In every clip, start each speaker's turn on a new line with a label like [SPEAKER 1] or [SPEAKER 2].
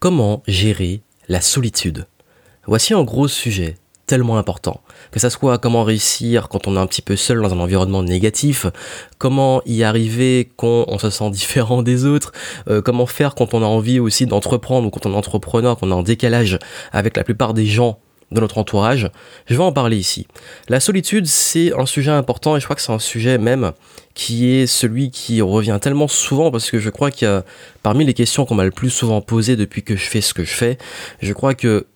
[SPEAKER 1] Comment gérer la solitude? Voici un gros sujet tellement important. Que ça soit comment réussir quand on est un petit peu seul dans un environnement négatif, comment y arriver quand on se sent différent des autres, euh, comment faire quand on a envie aussi d'entreprendre ou quand on est entrepreneur, qu'on est en décalage avec la plupart des gens de notre entourage. Je vais en parler ici. La solitude, c'est un sujet important et je crois que c'est un sujet même qui est celui qui revient tellement souvent parce que je crois que parmi les questions qu'on m'a le plus souvent posées depuis que je fais ce que je fais, je crois que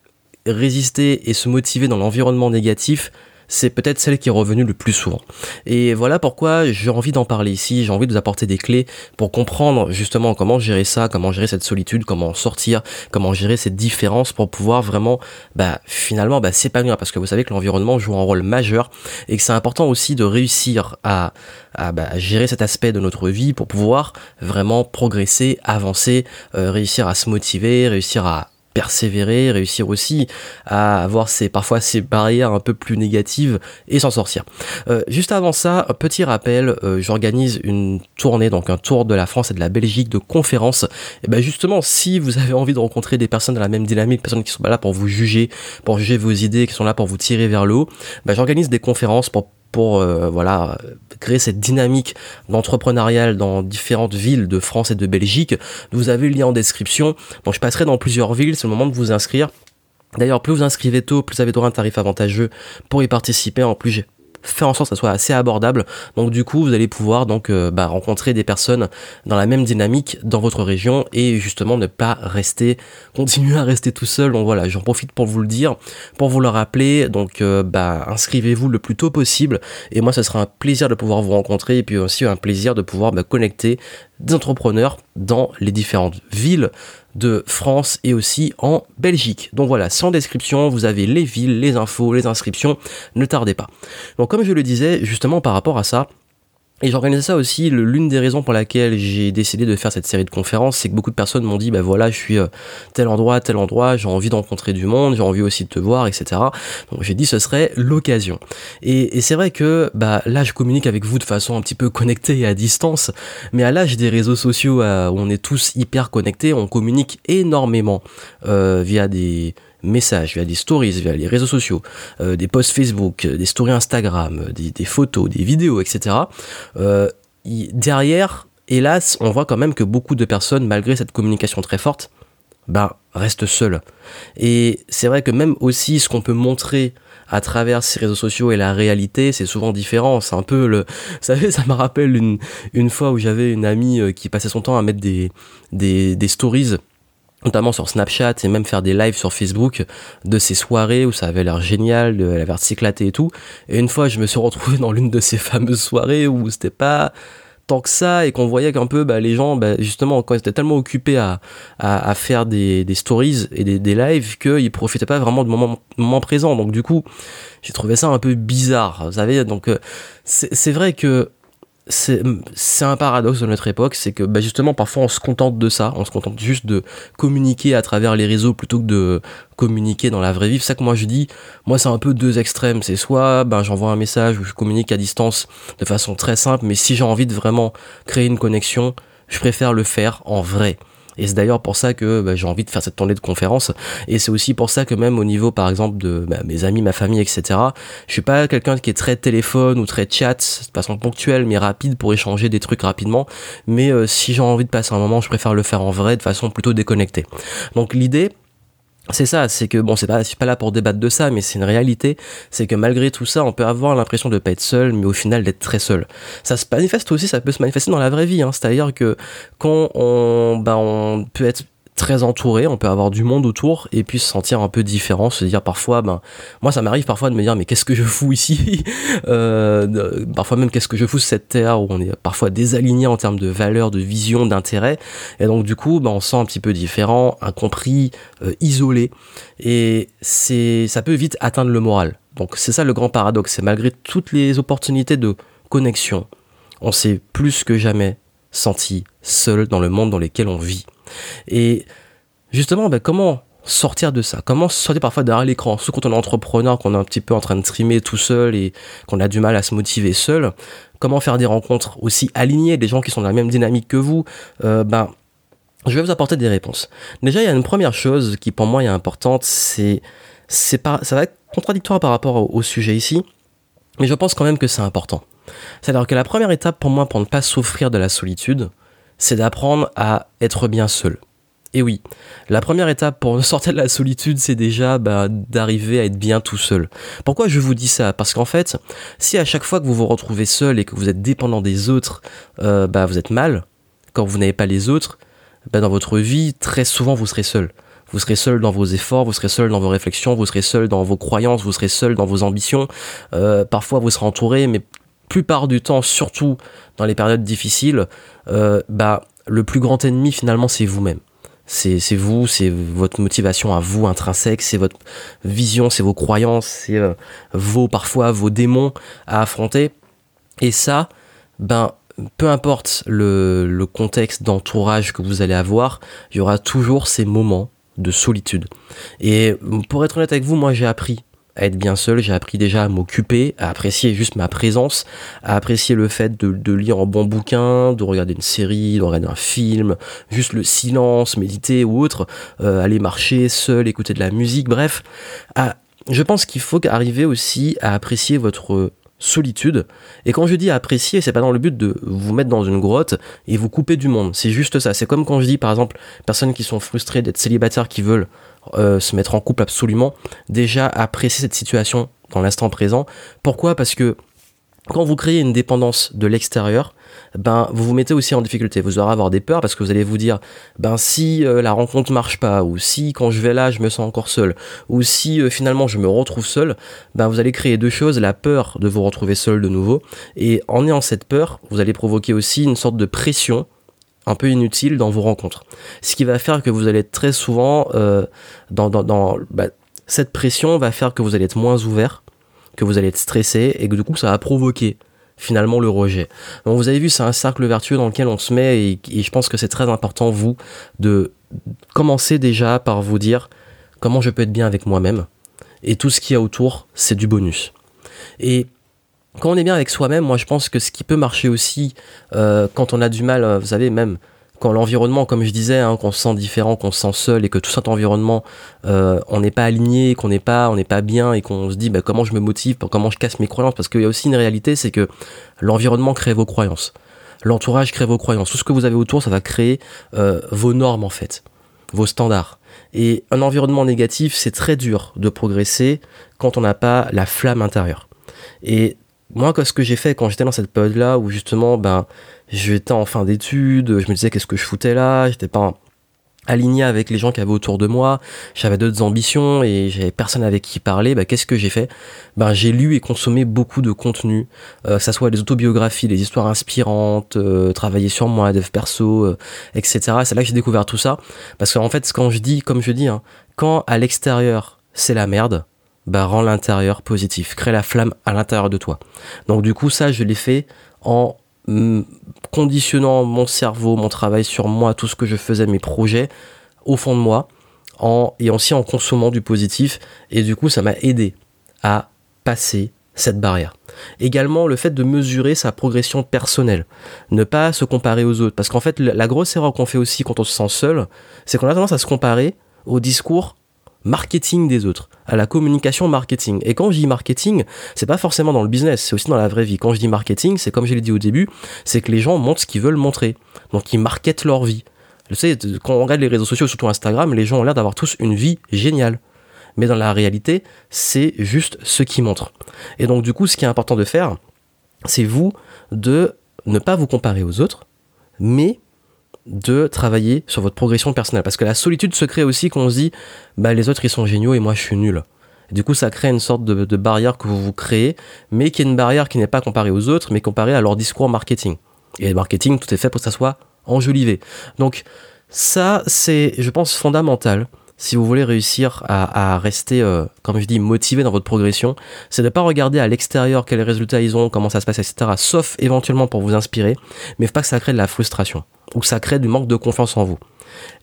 [SPEAKER 1] résister et se motiver dans l'environnement négatif, c'est peut-être celle qui est revenue le plus souvent. Et voilà pourquoi j'ai envie d'en parler ici, j'ai envie de vous apporter des clés pour comprendre justement comment gérer ça, comment gérer cette solitude, comment sortir, comment gérer cette différence pour pouvoir vraiment bah, finalement bah, s'épanouir parce que vous savez que l'environnement joue un rôle majeur et que c'est important aussi de réussir à, à bah, gérer cet aspect de notre vie pour pouvoir vraiment progresser, avancer, euh, réussir à se motiver, réussir à persévérer, réussir aussi à avoir ces, parfois ces barrières un peu plus négatives et s'en sortir. Euh, juste avant ça, un petit rappel, euh, j'organise une tournée, donc un tour de la France et de la Belgique de conférences. Et ben justement, si vous avez envie de rencontrer des personnes dans la même dynamique, personnes qui sont pas là pour vous juger, pour juger vos idées, qui sont là pour vous tirer vers le haut, ben j'organise des conférences pour pour euh, voilà créer cette dynamique d'entrepreneurial dans différentes villes de France et de Belgique. Vous avez le lien en description. Bon, je passerai dans plusieurs villes, c'est le moment de vous inscrire. D'ailleurs, plus vous inscrivez tôt, plus vous avez droit à un tarif avantageux pour y participer. En plus, faire en sorte que ça soit assez abordable. Donc du coup, vous allez pouvoir donc euh, bah, rencontrer des personnes dans la même dynamique dans votre région et justement ne pas rester, continuer à rester tout seul. Donc voilà, j'en profite pour vous le dire, pour vous le rappeler. Donc euh, bah, inscrivez-vous le plus tôt possible et moi, ce sera un plaisir de pouvoir vous rencontrer et puis aussi un plaisir de pouvoir bah, connecter des entrepreneurs dans les différentes villes de France et aussi en Belgique. Donc voilà, sans description, vous avez les villes, les infos, les inscriptions, ne tardez pas. Donc comme je le disais, justement par rapport à ça, et j'organisais ça aussi, l'une des raisons pour laquelle j'ai décidé de faire cette série de conférences, c'est que beaucoup de personnes m'ont dit, ben voilà, je suis euh, tel endroit, tel endroit, j'ai envie de rencontrer du monde, j'ai envie aussi de te voir, etc. Donc j'ai dit, ce serait l'occasion. Et, c'est vrai que bah, là, je communique avec vous de façon un petit peu connectée et à distance, mais à l'âge des réseaux sociaux, euh, où on est tous hyper connectés, on communique énormément euh, via des messages, via des stories, via les réseaux sociaux, euh, des posts Facebook, euh, des stories Instagram, euh, des, photos, des vidéos, etc. derrière, hélas, on voit quand même que beaucoup de personnes, malgré cette communication très forte, ben, restent seules. Et c'est vrai que même aussi ce qu'on peut montrer à travers ces réseaux sociaux et la réalité, c'est souvent différent. C'est un peu le, vous savez, ça me rappelle une, une fois où j'avais une amie qui passait son temps à mettre des, des, des stories notamment sur Snapchat et même faire des lives sur Facebook de ces soirées où ça avait l'air génial, elle avait éclaté et tout. Et une fois, je me suis retrouvé dans l'une de ces fameuses soirées où c'était pas tant que ça et qu'on voyait qu'un peu bah, les gens bah, justement quand ils étaient tellement occupés à, à, faire des, des, stories et des, des lives qu'ils profitaient pas vraiment du moment, moment présent donc du coup j'ai trouvé ça un peu bizarre vous savez donc euh, c'est vrai que c'est un paradoxe de notre époque, c'est que bah justement parfois on se contente de ça, on se contente juste de communiquer à travers les réseaux plutôt que de communiquer dans la vraie vie. C'est ça que moi je dis, moi c'est un peu deux extrêmes, c'est soit ben j'envoie un message ou je communique à distance de façon très simple, mais si j'ai envie de vraiment créer une connexion, je préfère le faire en vrai. Et c'est d'ailleurs pour ça que bah, j'ai envie de faire cette tournée de conférences. Et c'est aussi pour ça que même au niveau, par exemple, de bah, mes amis, ma famille, etc., je suis pas quelqu'un qui est très téléphone ou très chat, de façon ponctuelle mais rapide pour échanger des trucs rapidement. Mais euh, si j'ai envie de passer un moment, je préfère le faire en vrai, de façon plutôt déconnectée. Donc l'idée, c'est ça, c'est que bon, c'est pas, suis pas là pour débattre de ça, mais c'est une réalité. C'est que malgré tout ça, on peut avoir l'impression de pas être seul, mais au final d'être très seul. Ça se manifeste aussi, ça peut se manifester dans la vraie vie. Hein. C'est-à-dire que quand on, ben, on peut être très entouré, on peut avoir du monde autour et puis se sentir un peu différent, se dire parfois, ben moi ça m'arrive parfois de me dire mais qu'est-ce que je fous ici euh, Parfois même qu'est-ce que je fous cette terre où on est parfois désaligné en termes de valeur, de vision, d'intérêt et donc du coup ben, on se sent un petit peu différent, incompris, euh, isolé et c'est ça peut vite atteindre le moral. Donc c'est ça le grand paradoxe, c'est malgré toutes les opportunités de connexion, on s'est plus que jamais senti seul dans le monde dans lequel on vit. Et justement, ben, comment sortir de ça? Comment sortir parfois derrière l'écran? Surtout quand on est entrepreneur, qu'on est un petit peu en train de trimer tout seul et qu'on a du mal à se motiver seul. Comment faire des rencontres aussi alignées, des gens qui sont dans la même dynamique que vous? Euh, Ben je vais vous apporter des réponses. Déjà, il y a une première chose qui pour moi est importante, c'est, c'est pas, ça va être contradictoire par rapport au, au sujet ici, mais je pense quand même que c'est important. C'est-à-dire que la première étape pour moi pour ne pas souffrir de la solitude, c'est d'apprendre à être bien seul. Et oui, la première étape pour sortir de la solitude, c'est déjà bah, d'arriver à être bien tout seul. Pourquoi je vous dis ça? Parce qu'en fait, si à chaque fois que vous vous retrouvez seul et que vous êtes dépendant des autres, euh, bah, vous êtes mal, quand vous n'avez pas les autres, bah, dans votre vie, très souvent, vous serez seul. Vous serez seul dans vos efforts, vous serez seul dans vos réflexions, vous serez seul dans vos croyances, vous serez seul dans vos ambitions. Euh, parfois, vous serez entouré, mais plupart du temps, surtout dans les périodes difficiles, euh, bah, le plus grand ennemi finalement, c'est vous-même. C'est, vous, c'est votre motivation à vous intrinsèque, c'est votre vision, c'est vos croyances, c'est euh, vos parfois vos démons à affronter. Et ça, ben peu importe le, le contexte d'entourage que vous allez avoir, il y aura toujours ces moments de solitude. Et pour être honnête avec vous, moi j'ai appris à être bien seul, j'ai appris déjà à m'occuper, à apprécier juste ma présence, à apprécier le fait de, lire un bon bouquin, de regarder une série, de regarder un film, juste le silence, méditer ou autre, euh, aller marcher seul, écouter de la musique, bref. je pense qu'il faut arriver aussi à apprécier votre solitude. Et quand je dis apprécier, c'est pas dans le but de vous mettre dans une grotte et vous couper du monde. C'est juste ça. C'est comme quand je dis, par exemple, personnes qui sont frustrées d'être célibataires, qui veulent euh, se mettre en couple absolument, déjà apprécier cette situation dans l'instant présent. Pourquoi? Parce que quand vous créez une dépendance de l'extérieur, ben vous vous mettez aussi en difficulté. Vous aurez avoir des peurs parce que vous allez vous dire, ben si euh, la rencontre marche pas, ou si quand je vais là je me sens encore seul, ou si euh, finalement je me retrouve seul, ben vous allez créer deux choses la peur de vous retrouver seul de nouveau, et en ayant cette peur, vous allez provoquer aussi une sorte de pression un peu inutile dans vos rencontres. Ce qui va faire que vous allez être très souvent euh, dans, dans, bah, cette pression va faire que vous allez être moins ouvert, que vous allez être stressé et que du coup ça va provoquer finalement le rejet. Donc vous avez vu, c'est un cercle vertueux dans lequel on se met et, et je pense que c'est très important vous de commencer déjà par vous dire comment je peux être bien avec moi-même et tout ce qu'il y a autour, c'est du bonus. Et quand on est bien avec soi-même, moi je pense que ce qui peut marcher aussi euh, quand on a du mal, euh, vous savez, même quand l'environnement, comme je disais, hein, qu'on se sent différent, qu'on se sent seul et que tout cet environnement, euh, on n'est pas aligné, qu'on n'est pas, on n'est pas bien et qu'on se dit bah, comment je me motive, comment je casse mes croyances, parce qu'il y a aussi une réalité, c'est que l'environnement crée vos croyances, l'entourage crée vos croyances, tout ce que vous avez autour, ça va créer vos normes en fait, vos standards. Et un environnement négatif, c'est très dur de progresser quand on n'a pas la flamme intérieure. Et moi, ce que j'ai fait quand j'étais dans cette période-là, où justement, ben, j'étais en fin d'études, je me disais qu'est-ce que je foutais là, j'étais pas aligné avec les gens qui avaient autour de moi, j'avais d'autres ambitions et j'avais personne avec qui parler, ben, qu'est-ce que j'ai fait? Ben, J'ai lu et consommé beaucoup de contenu, euh, que ça soit des autobiographies, des histoires inspirantes, euh, travailler sur moi, dev perso, euh, etc. C'est là que j'ai découvert tout ça, parce qu'en fait, quand je dis, comme je dis, hein, quand à l'extérieur c'est la merde, bah, rend l'intérieur positif, crée la flamme à l'intérieur de toi. Donc du coup, ça, je l'ai fait en mm, conditionnant mon cerveau, mon travail sur moi, tout ce que je faisais, mes projets, au fond de moi, en, et aussi en consommant du positif. Et du coup, ça m'a aidé à passer cette barrière. Également, le fait de mesurer sa progression personnelle. Ne pas se comparer aux autres. Parce qu'en fait, la grosse erreur qu'on fait aussi quand on se sent seul, c'est qu'on a tendance à se comparer au discours marketing des autres, à la communication marketing. Et quand je dis marketing, c'est pas forcément dans le business, c'est aussi dans la vraie vie. Quand je dis marketing, c'est comme je l'ai dit au début, c'est que les gens montrent ce qu'ils veulent montrer. Donc ils marketent leur vie. Vous savez, quand on regarde les réseaux sociaux, surtout Instagram, les gens ont l'air d'avoir tous une vie géniale. Mais dans la réalité, c'est juste ce qu'ils montrent. Et donc du coup, ce qui est important de faire, c'est vous de ne pas vous comparer aux autres, mais de travailler sur votre progression personnelle. Parce que la solitude se crée aussi quand on se dit, bah, les autres ils sont géniaux et moi je suis nul. du coup, ça crée une sorte de, barrière que vous vous créez, mais qui est une barrière qui n'est pas comparée aux autres, mais comparée à leur discours marketing. Et le marketing, tout est fait pour que ça soit enjolivé. Donc, ça, c'est, je pense, fondamental si vous voulez réussir à, rester, euh, comme je dis, motivé dans votre progression, c'est de ne pas regarder à l'extérieur quels résultats ils ont, comment ça se passe, etc. Sauf éventuellement pour vous inspirer, mais pas que ça crée de la frustration ou que ça crée du manque de confiance en vous.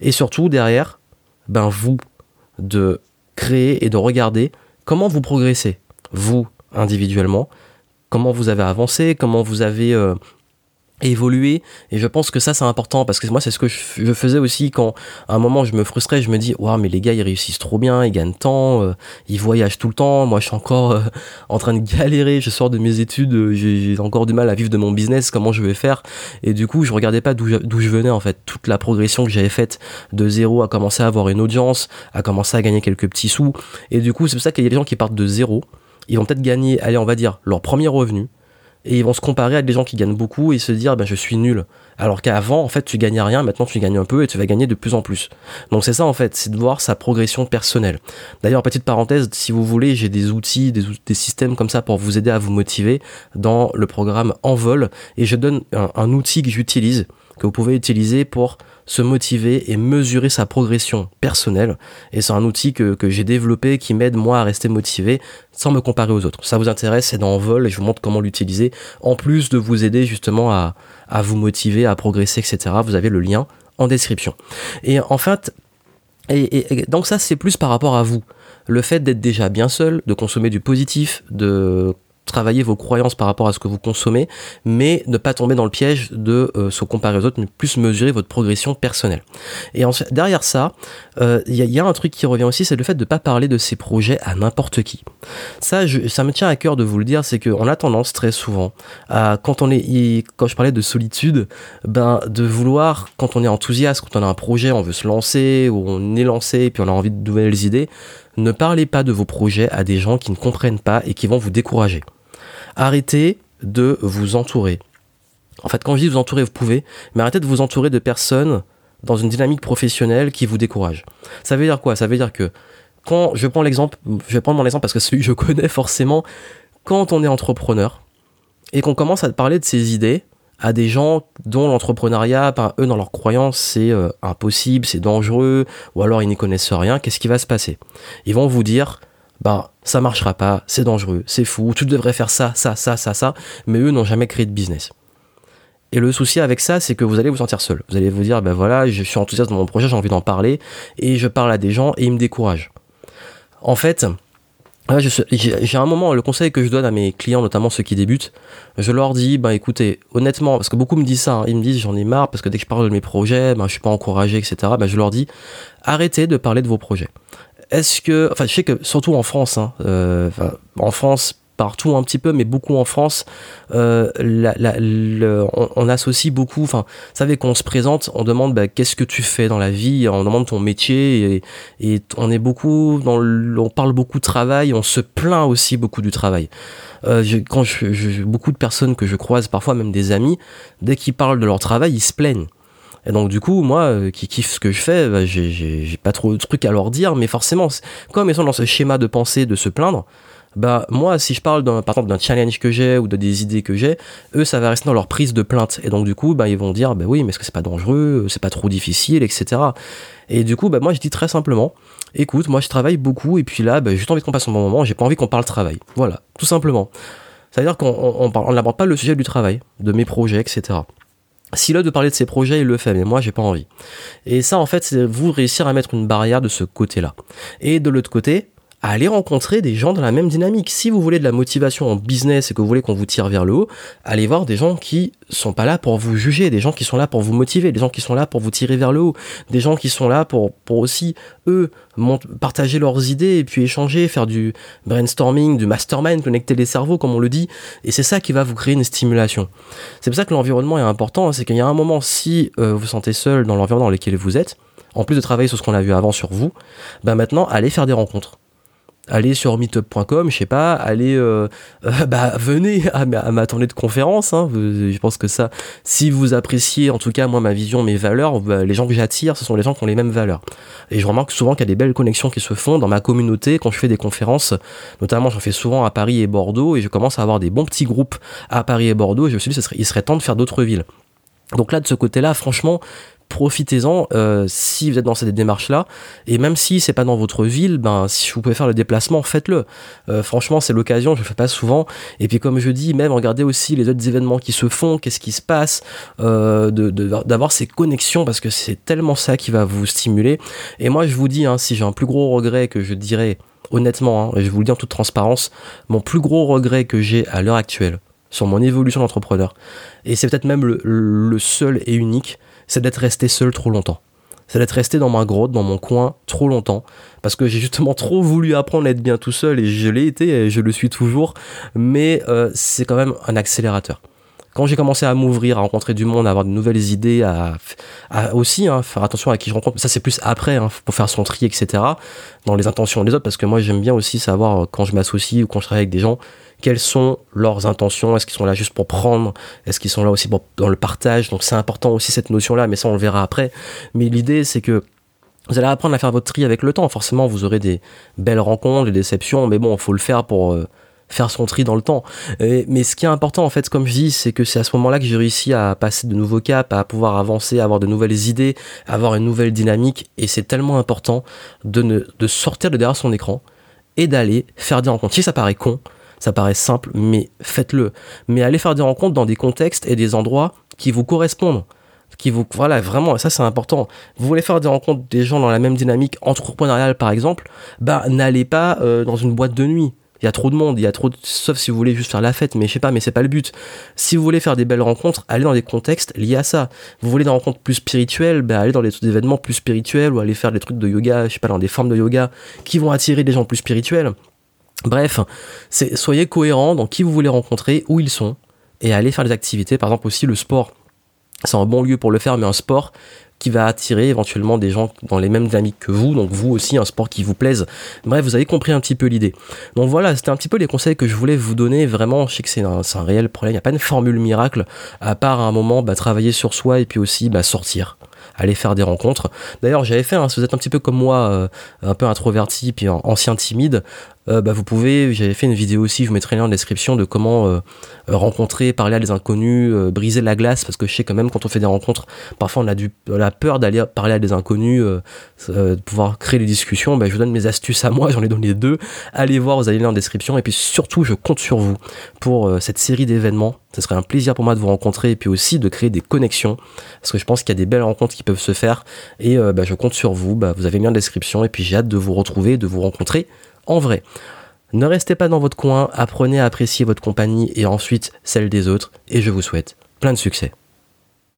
[SPEAKER 1] Et surtout, derrière, ben vous, de créer et de regarder comment vous progressez, vous, individuellement, comment vous avez avancé, comment vous avez... Euh, évoluer. Et je pense que ça c'est important parce que moi c'est ce que je, faisais aussi quand à un moment je me frustrais je me dis waouh mais les gars ils réussissent trop bien ils gagnent tant euh, ils voyagent tout le temps. Moi je suis encore euh, en train de galérer. Je sors de mes études euh, j'ai encore du mal à vivre de mon business comment je vais faire. Et du coup je regardais pas d'où je, je, venais en fait. Toute la progression que j'avais faite de zéro à commencer à avoir une audience à commencer à gagner quelques petits sous. Et du coup c'est pour ça qu'il y a des gens qui partent de zéro. Ils vont peut-être gagner allez on va dire leur premier revenu et ils vont se comparer à des gens qui gagnent beaucoup et se dire ben je suis nul. Alors qu'avant en fait tu gagnais rien maintenant tu gagnes un peu et tu vas gagner de plus en plus. Donc c'est ça en fait c'est de voir sa progression personnelle. D'ailleurs petite parenthèse si vous voulez j'ai des outils des, des, systèmes comme ça pour vous aider à vous motiver dans le programme Envol. Et je donne un outil que j'utilise que vous pouvez utiliser pour se motiver et mesurer sa progression personnelle. Et c'est un outil que, j'ai développé qui m'aide moi à rester motivé sans me comparer aux autres. Ça vous intéresse, c'est dans Vol et je vous montre comment l'utiliser. En plus de vous aider justement à, à vous motiver, à progresser, etc. Vous avez le lien en description. Et en fait, et, et donc ça c'est plus par rapport à vous. Le fait d'être déjà bien seul, de consommer du positif, de travailler vos croyances par rapport à ce que vous consommez, mais ne pas tomber dans le piège de euh, se comparer aux autres, mais plus mesurer votre progression personnelle. Et derrière ça, il euh, y, y, a un truc qui revient aussi, c'est le fait de ne pas parler de ses projets à n'importe qui. Ça, ça me tient à cœur de vous le dire, c'est qu'on a tendance très souvent à, quand on est, quand je parlais de solitude, ben, de vouloir, quand on est enthousiaste, quand on a un projet, on veut se lancer, ou on est lancé, et puis on a envie de nouvelles idées, ne parlez pas de vos projets à des gens qui ne comprennent pas et qui vont vous décourager. Arrêtez de vous entourer. En fait, quand je dis vous entourer, vous pouvez, mais arrêtez de vous entourer de personnes dans une dynamique professionnelle qui vous décourage. Ça veut dire quoi? Ça veut dire que quand je prends l'exemple, je vais prendre mon exemple parce que celui que je connais forcément, quand on est entrepreneur et qu'on commence à parler de ses idées à des gens dont l'entrepreneuriat, ben, eux dans leurs croyances, c'est euh, impossible, c'est dangereux, ou alors ils n'y connaissent rien, qu'est-ce qui va se passer? Ils vont vous dire, bah ça marchera pas, c'est dangereux, c'est fou, tu devrais faire ça, ça, ça, ça, ça, mais eux n'ont jamais créé de business. Et le souci avec ça, c'est que vous allez vous sentir seul. Vous allez vous dire, ben voilà, je suis enthousiaste dans mon projet, j'ai envie d'en parler, et je parle à des gens et ils me découragent. En fait, j'ai un moment, le conseil que je donne à mes clients, notamment ceux qui débutent, je leur dis, bah écoutez, honnêtement, parce que beaucoup me disent ça, hein, ils me disent j'en ai marre parce que dès que je parle de mes projets, ben je suis pas encouragé, etc. Ben je leur dis, arrêtez de parler de vos projets est-ce que, enfin, je sais que surtout en France, hein, euh, en France, partout un petit peu, mais beaucoup en France, euh, on, associe beaucoup. Enfin, vous savez, quand on se présente, on demande bah, qu'est-ce que tu fais dans la vie, on demande ton métier, et, on est beaucoup dans, on parle beaucoup de travail, on se plaint aussi beaucoup du travail. Euh, quand je, beaucoup de personnes que je croise, parfois même des amis, dès qu'ils parlent de leur travail, ils se plaignent. Et donc du coup, moi, euh, qui kiffe ce que je fais, bah, j'ai pas trop de trucs à leur dire, mais forcément, comme ils sont dans ce schéma de pensée de se plaindre, bah moi, si je parle par exemple d'un challenge que j'ai ou de des idées que j'ai, eux, ça va rester dans leur prise de plainte. Et donc du coup, bah ils vont dire, bah oui, mais est-ce que c'est pas dangereux, c'est pas trop difficile, etc. Et du coup, bah moi, je dis très simplement, écoute, moi, je travaille beaucoup, et puis là, bah, j'ai juste envie qu'on passe un bon moment, j'ai pas envie qu'on parle travail. Voilà, tout simplement. C'est-à-dire qu'on on, on, n'aborde pas le sujet du travail, de mes projets, etc. Si l'autre veut parler de ses projets, il le fait, mais moi j'ai pas envie. Et ça en fait, c'est vous réussir à mettre une barrière de ce côté-là. Et de l'autre côté, à aller rencontrer des gens dans la même dynamique. Si vous voulez de la motivation en business et que vous voulez qu'on vous tire vers le haut, allez voir des gens qui sont pas là pour vous juger, des gens qui sont là pour vous motiver, des gens qui sont là pour vous tirer vers le haut, des gens qui sont là pour, pour aussi, eux, partager leurs idées et puis échanger, faire du brainstorming, du mastermind, connecter les cerveaux, comme on le dit. Et c'est ça qui va vous créer une stimulation. C'est pour ça que l'environnement est important, c'est qu'il y a un moment, si euh, vous vous sentez seul dans l'environnement dans lequel vous êtes, en plus de travailler sur ce qu'on a vu avant sur vous, ben maintenant, allez faire des rencontres allez sur meetup.com, je sais pas, allez, euh, euh, bah, venez à, à, ma tournée de conférence. Hein, je pense que ça, si vous appréciez, en tout cas, moi, ma vision, mes valeurs, bah, les gens que j'attire, ce sont les gens qui ont les mêmes valeurs. Et je remarque souvent qu'il y a des belles connexions qui se font dans ma communauté quand je fais des conférences. Notamment, j'en fais souvent à Paris et Bordeaux, et je commence à avoir des bons petits groupes à Paris et Bordeaux. Et je me suis dit, serait, il serait temps de faire d'autres villes. Donc là, de ce côté-là, franchement, profitez-en euh, si vous êtes dans cette démarche-là. Et même si c'est pas dans votre ville, ben si vous pouvez faire le déplacement, faites-le. Euh, franchement, c'est l'occasion, je le fais pas souvent. Et puis comme je dis, même regardez aussi les autres événements qui se font, qu'est-ce qui se passe, euh, d'avoir ces connexions parce que c'est tellement ça qui va vous stimuler. Et moi, je vous dis, hein, si j'ai un plus gros regret que je dirais honnêtement, hein, je vous le dis en toute transparence, mon plus gros regret que j'ai à l'heure actuelle, sur mon évolution d'entrepreneur. Et c'est peut-être même le, seul et unique, c'est d'être resté seul trop longtemps. C'est d'être resté dans ma grotte, dans mon coin, trop longtemps. Parce que j'ai justement trop voulu apprendre à être bien tout seul, et je l'ai été, et je le suis toujours. Mais euh, c'est quand même un accélérateur quand j'ai commencé à m'ouvrir, à rencontrer du monde, à avoir de nouvelles idées, à, aussi hein, faire attention à qui je rencontre, ça c'est plus après, hein, pour faire son tri, etc., dans les intentions des autres, parce que moi j'aime bien aussi savoir euh, quand je m'associe ou quand je travaille avec des gens, quelles sont leurs intentions, est-ce qu'ils sont là juste pour prendre, est-ce qu'ils sont là aussi pour, dans le partage, donc c'est important aussi cette notion-là, mais ça on le verra après. Mais l'idée c'est que vous allez apprendre à faire votre tri avec le temps, forcément vous aurez des belles rencontres, des déceptions, mais bon, il faut le faire pour... Euh, faire son tri dans le temps. mais ce qui est important, en fait, comme je dis, c'est que c'est à ce moment-là que j'ai réussi à passer de nouveaux caps, à pouvoir avancer, à avoir de nouvelles idées, avoir une nouvelle dynamique. Et c'est tellement important de, ne, de sortir de derrière son écran et d'aller faire des rencontres. Si ça paraît con, ça paraît simple, mais faites-le. Mais allez faire des rencontres dans des contextes et des endroits qui vous correspondent qui vous voilà vraiment ça c'est important vous voulez faire des rencontres des gens dans la même dynamique entrepreneuriale par exemple? Bah n'allez pas euh, dans une boîte de nuit il y a trop de monde, il y a trop de... sauf si vous voulez juste faire la fête, mais je sais pas, mais c'est pas le but. Si vous voulez faire des belles rencontres, allez dans des contextes liés à ça. Vous voulez des rencontres plus spirituelles, ben allez dans des événements plus spirituels ou allez faire des trucs de yoga, je sais pas, dans des formes de yoga qui vont attirer des gens plus spirituels. Bref, soyez cohérents dans qui vous voulez rencontrer, où ils sont, et allez faire des activités. Par exemple aussi le sport. C'est un bon lieu pour le faire, mais un sport qui va attirer éventuellement des gens dans les mêmes dynamiques que vous, donc vous aussi un sport qui vous plaise. Bref, vous avez compris un petit peu l'idée. Donc voilà, c'était un petit peu les conseils que je voulais vous donner. Vraiment, je sais que c'est un, réel problème, il n'y a pas une formule miracle, à part à un moment bah, travailler sur soi et puis aussi bah, sortir aller faire des rencontres. D'ailleurs, j'avais fait, hein, si vous êtes un petit peu comme moi, euh, un peu introverti, puis ancien timide, euh, bah, vous pouvez, j'avais fait une vidéo aussi, je vous mettrai lien en description de comment euh, rencontrer, parler à des inconnus, briser la glace, parce que je sais quand même quand on fait des rencontres, parfois on a, du, la peur d'aller parler à des inconnus, de pouvoir créer des discussions. Bah, je vous donne mes astuces à moi, j'en ai donné deux. Allez voir, vous avez le lien en description. Et puis surtout, je compte sur vous pour cette série d'événements. Ce serait un plaisir pour moi de vous rencontrer et puis aussi de créer des connexions, parce que je pense qu'il y a des belles rencontres qui peuvent se faire. Et bah, je compte sur vous. Vous avez mis en description. Et puis j'ai hâte de vous retrouver, de vous rencontrer en vrai. Ne restez pas dans votre coin, apprenez à apprécier votre compagnie et ensuite celle des autres, et je vous souhaite plein de succès.